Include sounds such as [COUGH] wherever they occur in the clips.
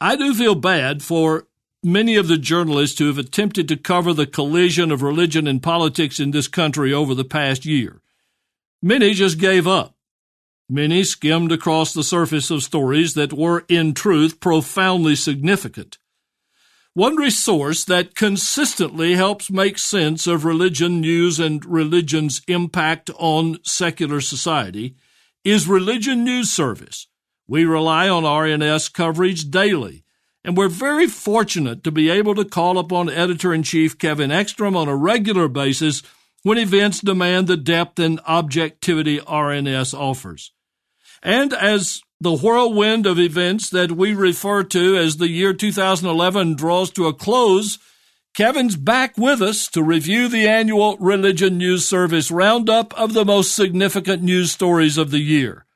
I do feel bad for many of the journalists who have attempted to cover the collision of religion and politics in this country over the past year. Many just gave up. Many skimmed across the surface of stories that were, in truth, profoundly significant. One resource that consistently helps make sense of religion news and religion's impact on secular society is Religion News Service. We rely on RNS coverage daily and we're very fortunate to be able to call upon editor in chief Kevin Eckstrom on a regular basis when events demand the depth and objectivity RNS offers. And as the whirlwind of events that we refer to as the year 2011 draws to a close, Kevin's back with us to review the annual Religion News Service roundup of the most significant news stories of the year.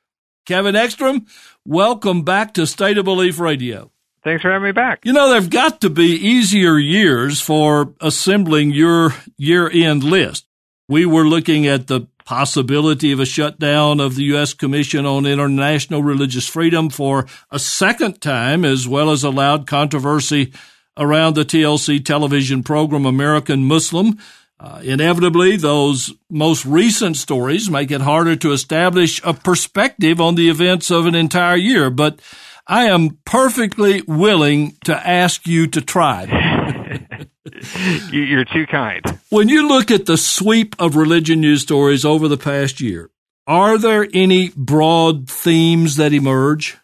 Kevin Eckstrom, welcome back to State of Belief Radio. Thanks for having me back. You know, there've got to be easier years for assembling your year end list. We were looking at the possibility of a shutdown of the U.S. Commission on International Religious Freedom for a second time, as well as a loud controversy around the TLC television program American Muslim. Uh, inevitably, those most recent stories make it harder to establish a perspective on the events of an entire year. But I am perfectly willing to ask you to try. [LAUGHS] You're too kind. When you look at the sweep of religion news stories over the past year, are there any broad themes that emerge?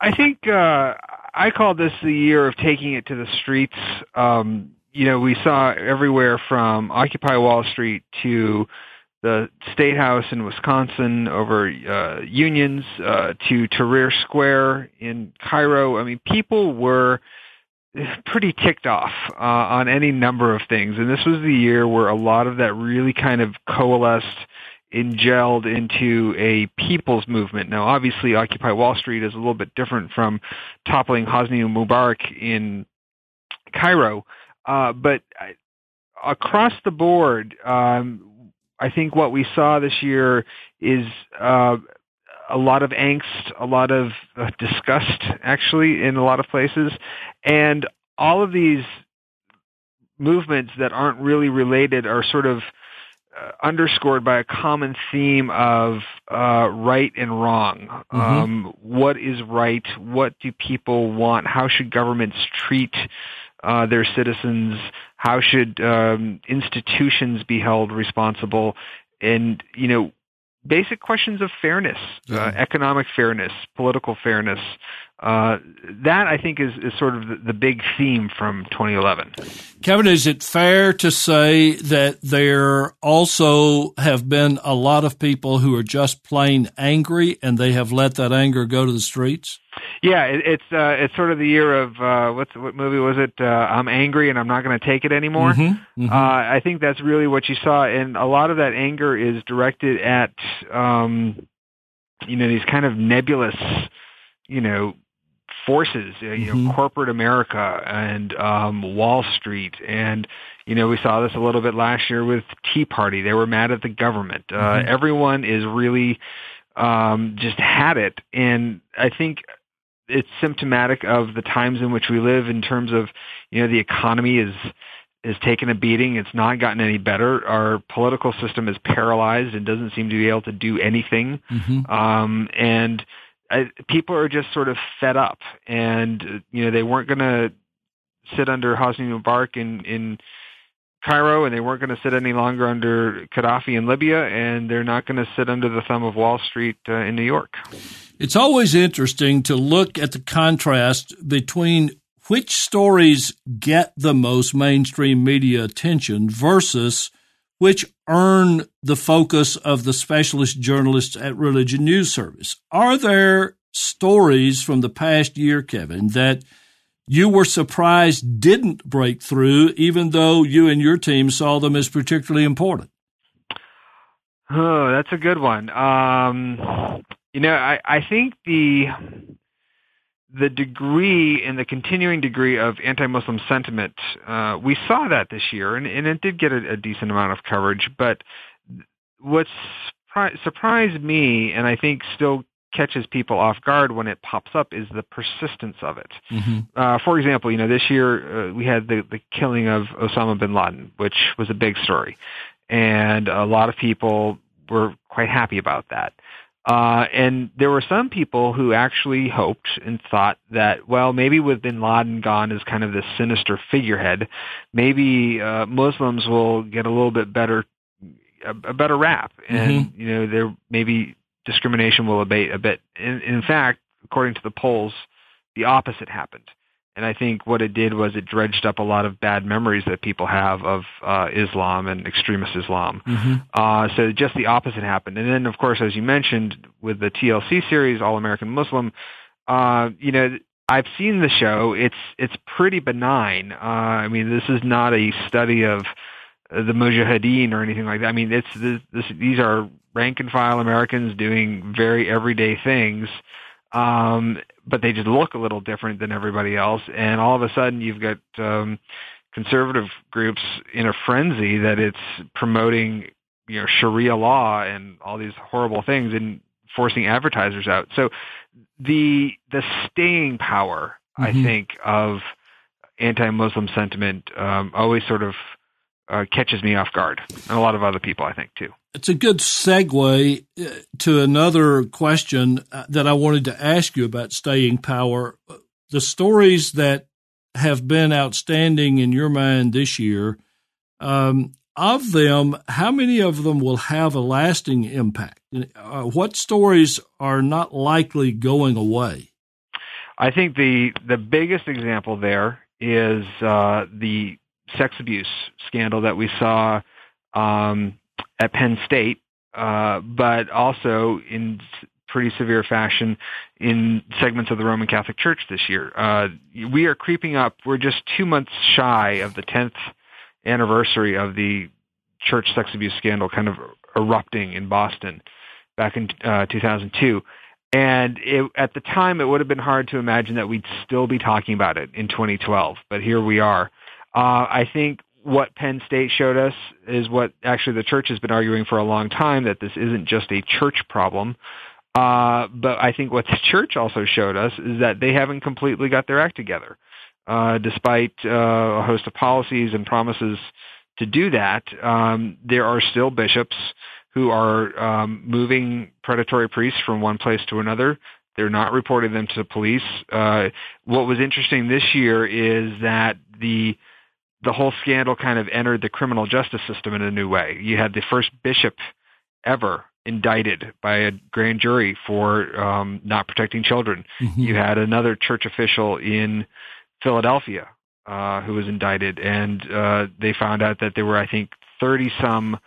I think uh, I call this the year of taking it to the streets. Um, you know, we saw everywhere from Occupy Wall Street to the state house in Wisconsin over uh, unions uh, to Tahrir Square in Cairo. I mean, people were pretty ticked off uh, on any number of things, and this was the year where a lot of that really kind of coalesced and gelled into a people's movement. Now, obviously, Occupy Wall Street is a little bit different from toppling Hosni Mubarak in Cairo, uh, but across the board, um, I think what we saw this year is uh, a lot of angst, a lot of uh, disgust, actually, in a lot of places, and all of these movements that aren't really related are sort of uh, underscored by a common theme of uh, right and wrong. Mm-hmm. Um, what is right? What do people want? How should governments treat uh, their citizens? How should um, institutions be held responsible? And you know, basic questions of fairness, uh, economic fairness, political fairness. Uh, that I think is, is sort of the, the, big theme from 2011. Kevin, is it fair to say that there also have been a lot of people who are just plain angry and they have let that anger go to the streets? Yeah, it, it's uh, it's sort of the year of uh, what's what movie was it? Uh, I'm angry and I'm not going to take it anymore. Mm-hmm, mm-hmm. Uh, I think that's really what you saw, and a lot of that anger is directed at um, you know these kind of nebulous, you know, forces, uh, you mm-hmm. know, corporate America and um, Wall Street, and you know, we saw this a little bit last year with Tea Party. They were mad at the government. Uh, mm-hmm. Everyone is really um, just had it, and I think it's symptomatic of the times in which we live in terms of you know the economy is is taking a beating. It's not gotten any better. Our political system is paralyzed and doesn't seem to be able to do anything. Mm-hmm. Um, and I, people are just sort of fed up, and you know they weren't going to sit under Hosni Mubarak in in Cairo, and they weren't going to sit any longer under Gaddafi in Libya, and they're not going to sit under the thumb of Wall Street uh, in New York. It's always interesting to look at the contrast between which stories get the most mainstream media attention versus which earn the focus of the specialist journalists at Religion News Service. Are there stories from the past year, Kevin, that you were surprised didn't break through, even though you and your team saw them as particularly important? Oh, that's a good one. Um, you know, I, I think the the degree and the continuing degree of anti-Muslim sentiment, uh, we saw that this year, and, and it did get a, a decent amount of coverage. But what's surprised me, and I think still catches people off guard when it pops up is the persistence of it. Mm-hmm. Uh, for example, you know, this year uh, we had the, the killing of Osama bin Laden, which was a big story. And a lot of people were quite happy about that. Uh, and there were some people who actually hoped and thought that, well, maybe with bin Laden gone as kind of this sinister figurehead, maybe uh, Muslims will get a little bit better, a, a better rap, and mm-hmm. you know, there maybe discrimination will abate a bit. In, in fact, according to the polls, the opposite happened. And I think what it did was it dredged up a lot of bad memories that people have of uh, Islam and extremist Islam. Mm-hmm. Uh, so just the opposite happened. And then, of course, as you mentioned, with the TLC series, All American Muslim, uh, you know, I've seen the show. It's it's pretty benign. Uh, I mean, this is not a study of the Mujahideen or anything like that. I mean, it's this, this, these are rank and file Americans doing very everyday things, um, but they just look a little different than everybody else. And all of a sudden, you've got um, conservative groups in a frenzy that it's promoting, you know, Sharia law and all these horrible things and forcing advertisers out. So the the staying power, mm-hmm. I think, of anti-Muslim sentiment um, always sort of uh, catches me off guard, and a lot of other people, I think, too. It's a good segue uh, to another question uh, that I wanted to ask you about staying power. The stories that have been outstanding in your mind this year, um, of them, how many of them will have a lasting impact? Uh, what stories are not likely going away? I think the the biggest example there is uh, the sex abuse scandal that we saw um, at Penn State, uh, but also in pretty severe fashion in segments of the Roman Catholic Church this year. Uh, we are creeping up. We're just two months shy of the 10th anniversary of the church sex abuse scandal kind of erupting in Boston back in uh, 2002. And it, at the time, it would have been hard to imagine that we'd still be talking about it in 2012, but here we are. Uh, I think what Penn State showed us is what actually the church has been arguing for a long time that this isn't just a church problem. Uh, but I think what [LAUGHS] the church also showed us is that they haven't completely got their act together. Uh, despite uh, a host of policies and promises to do that, um, there are still bishops who are um, moving predatory priests from one place to another. They're not reporting them to the police. Uh, what was interesting this year is that the the whole scandal kind of entered the criminal justice system in a new way. You had the first bishop ever indicted by a grand jury for um, not protecting children. Mm-hmm. You had another church official in Philadelphia uh, who was indicted, and uh, they found out that there were, I think, 30 some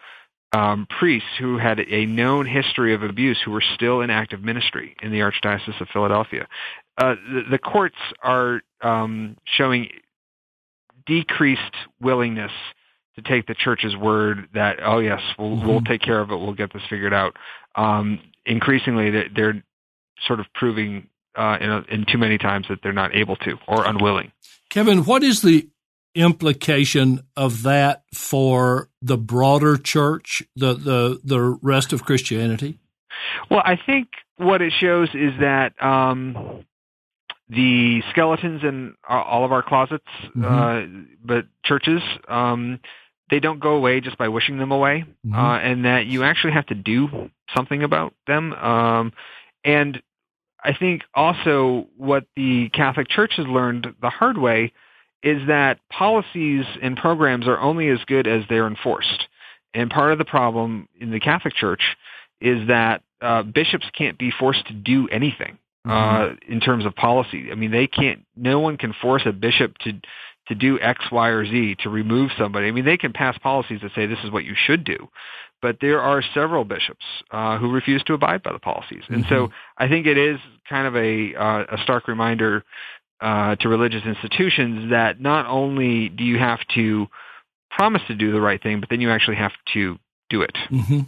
um, priests who had a known history of abuse who were still in active ministry in the Archdiocese of Philadelphia. Uh, the, the, courts are um, showing decreased willingness to take the church's word that oh yes we'll mm-hmm. we'll take care of it we'll get this figured out. Um, increasingly they're sort of proving uh, in, a, in too many times that they're not able to or unwilling. Kevin what is the implication of that for the broader church the the the rest of christianity? Well i think what it shows is that um, the skeletons in all of our closets, mm-hmm. uh, but churches, um, they don't go away just by wishing them away, mm-hmm. uh, and that you actually have to do something about them. Um, and I think also what the Catholic Church has learned the hard way is that policies and programs are only as good as they're enforced. And part of the problem in the Catholic Church is that uh, bishops can't be forced to do anything mm-hmm. uh, in terms of policy. I mean, they can't. No one can force a bishop to to do X, Y, or Z to remove somebody. I mean, they can pass policies that say this is what you should do, but there are several bishops uh, who refuse to abide by the policies, and mm-hmm. so I think it is kind of a uh, a stark reminder uh, to religious institutions that not only do you have to promise to do the right thing, but then you actually have to do it. Mm-hmm.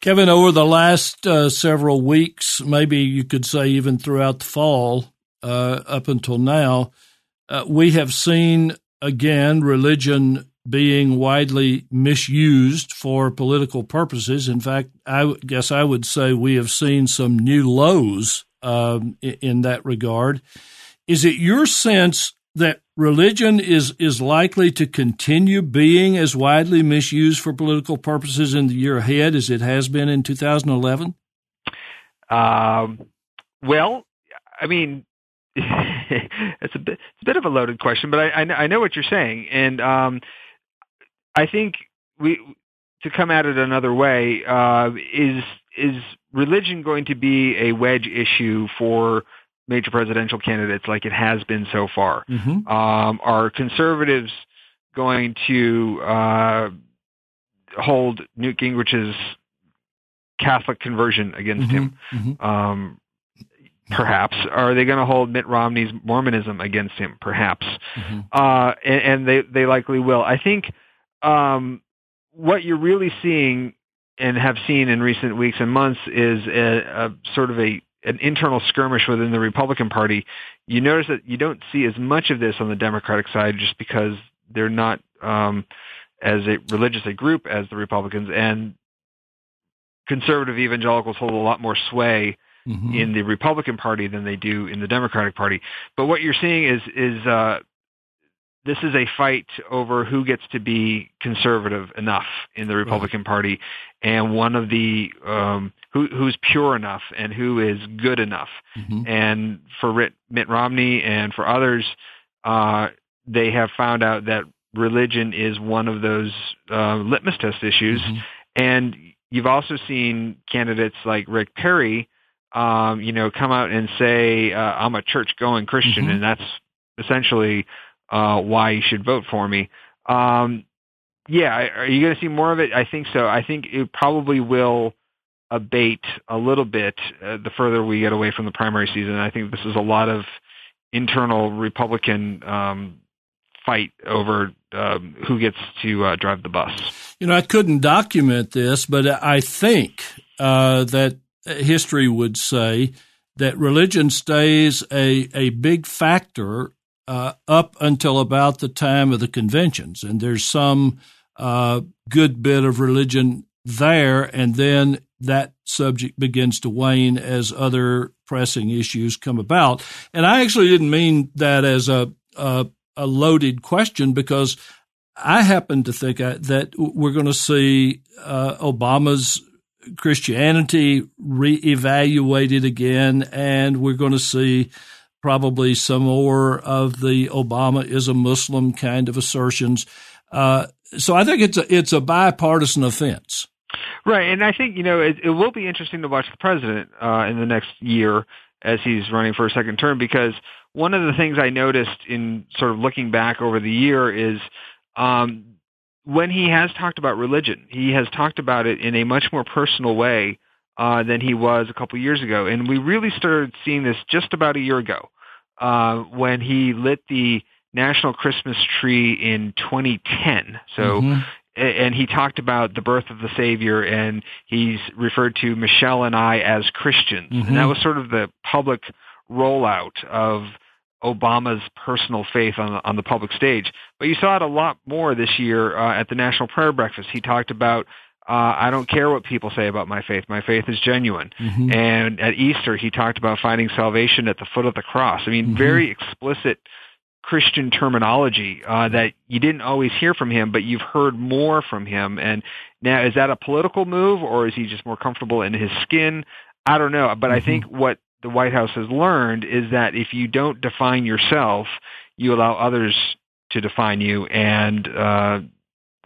Kevin, over the last uh, several weeks, maybe you could say even throughout the fall uh, up until now, uh, we have seen again religion being widely misused for political purposes. In fact, I guess I would say we have seen some new lows um, in that regard. Is it your sense that religion is is likely to continue being as widely misused for political purposes in the year ahead as it has been in 2011? Um, well, I mean, [LAUGHS] it's a bit it's a bit of a loaded question, but I I, I know what you're saying, and um, I think we to come at it another way uh, is is religion going to be a wedge issue for major presidential candidates like it has been so far? Mm-hmm. Um, are conservatives going to uh, hold Newt Gingrich's Catholic conversion against mm-hmm. him? Mm-hmm. Um, perhaps. Are they going to hold Mitt Romney's Mormonism against him? Perhaps. Mm-hmm. Uh, and, and, they they likely will. I think um, what you're really seeing and have seen in recent weeks and months is a, a sort of a an internal skirmish within the Republican Party. You notice that you don't see as much of this on the Democratic side just because they're not um, as a religious a group as the Republicans, and conservative evangelicals hold a lot more sway mm-hmm. in the Republican Party than they do in the Democratic Party. But what you're seeing is is uh, this is a fight over who gets to be conservative enough in the Republican right. Party, and one of the um, who, who's pure enough and who is good enough. Mm-hmm. And for Mitt Romney and for others, uh, they have found out that religion is one of those uh, litmus test issues. Mm-hmm. And you've also seen candidates like Rick Perry, um, you know, come out and say, uh, "I'm a church-going Christian," mm-hmm. and that's essentially uh, why you should vote for me. Um, yeah, are you going to see more of it? I think so. I think it probably will abate a little bit uh, the further we get away from the primary season. I think this is a lot of internal Republican um, fight over um, who gets to uh, drive the bus. You know, I couldn't document this, but I think uh, that history would say that religion stays a, a big factor uh, up until about the time of the conventions. And there's some uh, good bit of religion there, and then that subject begins to wane as other pressing issues come about. And I actually didn't mean that as a, a, a loaded question because I happen to think that we're going to see uh, Obama's Christianity reevaluated again, and we're going to see probably some more of the Obama is a Muslim kind of assertions. Uh, so I think it's a, it's a bipartisan offense. Right, and I think you know it, it will be interesting to watch the president uh, in the next year as he's running for a second term because one of the things I noticed in sort of looking back over the year is um, when he has talked about religion, he has talked about it in a much more personal way uh, than he was a couple years ago, and we really started seeing this just about a year ago uh, when he lit the national Christmas tree in 2010. So mm-hmm and he talked about the birth of the Savior, and he's referred to Michelle and I as Christians, mm-hmm. and that was sort of the public rollout of Obama's personal faith on the, on the public stage. But you saw it a lot more this year uh, at the National Prayer Breakfast. He talked about uh, I don't care what people say about my faith. My faith is genuine. Mm-hmm. And at Easter, he talked about finding salvation at the foot of the cross. I mean, mm-hmm. very explicit Christian terminology uh, that you didn't always hear from him, but you've heard more from him. And now, is that a political move, or is he just more comfortable in his skin? I don't know. But mm-hmm. I think what the White House has learned is that if you don't define yourself, you allow others to define you, and uh,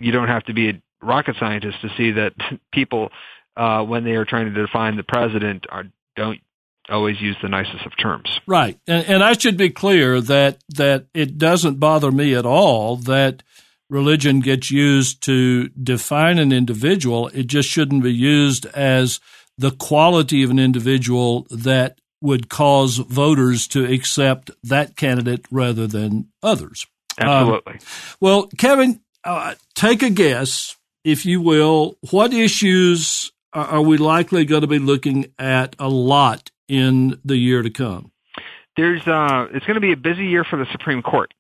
you don't have to be a rocket scientist to see that [LAUGHS] people, uh, when they are trying to define the president, are don't always use the nicest of terms. Right. And, and, I should be clear that, that it doesn't bother me at all that religion gets used to define an individual. It just shouldn't be used as the quality of an individual that would cause voters to accept that candidate rather than others. Absolutely. Um, well, Kevin, uh, take a guess, if you will. What issues are we likely going to be looking at a lot in the year to come? There's uh, it's going to be a busy year for the Supreme Court.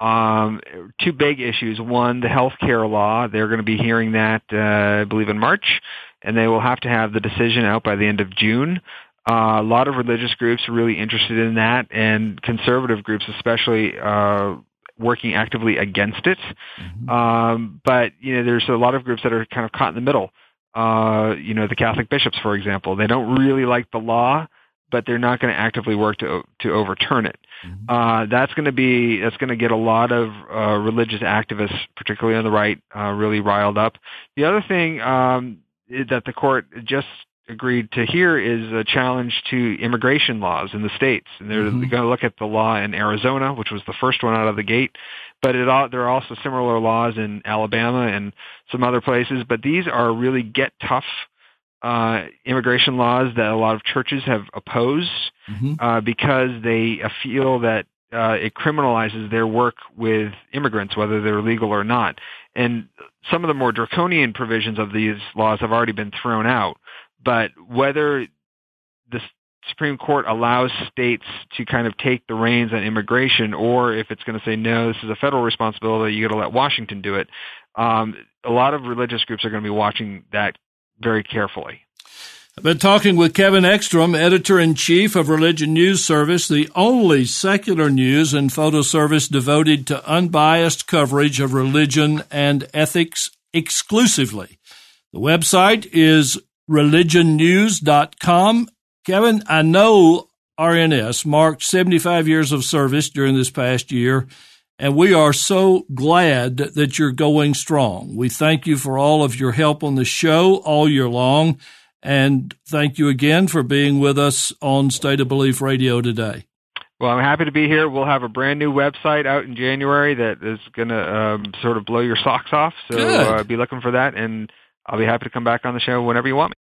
Um, two big issues. One, the health care law. They're going to be hearing that, uh, I believe, in March, and they will have to have the decision out by the end of June. Uh, a lot of religious groups are really interested in that, and conservative groups, especially, uh, working actively against it. Mm-hmm. Um, but you know, there's a lot of groups that are kind of caught in the middle. Uh, you know, the Catholic bishops, for example, they don't really like the law, but they're not going to actively work to to overturn it. Mm-hmm. Uh, that's going to be that's going to get a lot of uh, religious activists, particularly on the right, uh, really riled up. The other thing um, that the court just agreed to hear is a challenge to immigration laws in the states, and they're mm-hmm. going to look at the law in Arizona, which was the first one out of the gate. But it, there are also similar laws in Alabama and some other places. But these are really get tough uh, immigration laws that a lot of churches have opposed mm-hmm. uh, because they uh, feel that uh, it criminalizes their work with immigrants, whether they're legal or not. And some of the more draconian provisions of these laws have already been thrown out. But whether the Supreme Court allows states to kind of take the reins on immigration, or if it's going to say no, this is a federal responsibility, you got to let Washington do it. Um, a lot of religious groups are going to be watching that very carefully. I've been talking with Kevin Eckstrom, editor in chief of Religion News Service, the only secular news and photo service devoted to unbiased coverage of religion and ethics exclusively. The website is religionnews.com. Kevin, I know RNS marked 75 years of service during this past year. And we are so glad that you're going strong. We thank you for all of your help on the show all year long. And thank you again for being with us on State of Belief Radio today. Well, I'm happy to be here. We'll have a brand new website out in January that is going to um, sort of blow your socks off. So uh, be looking for that. And I'll be happy to come back on the show whenever you want me.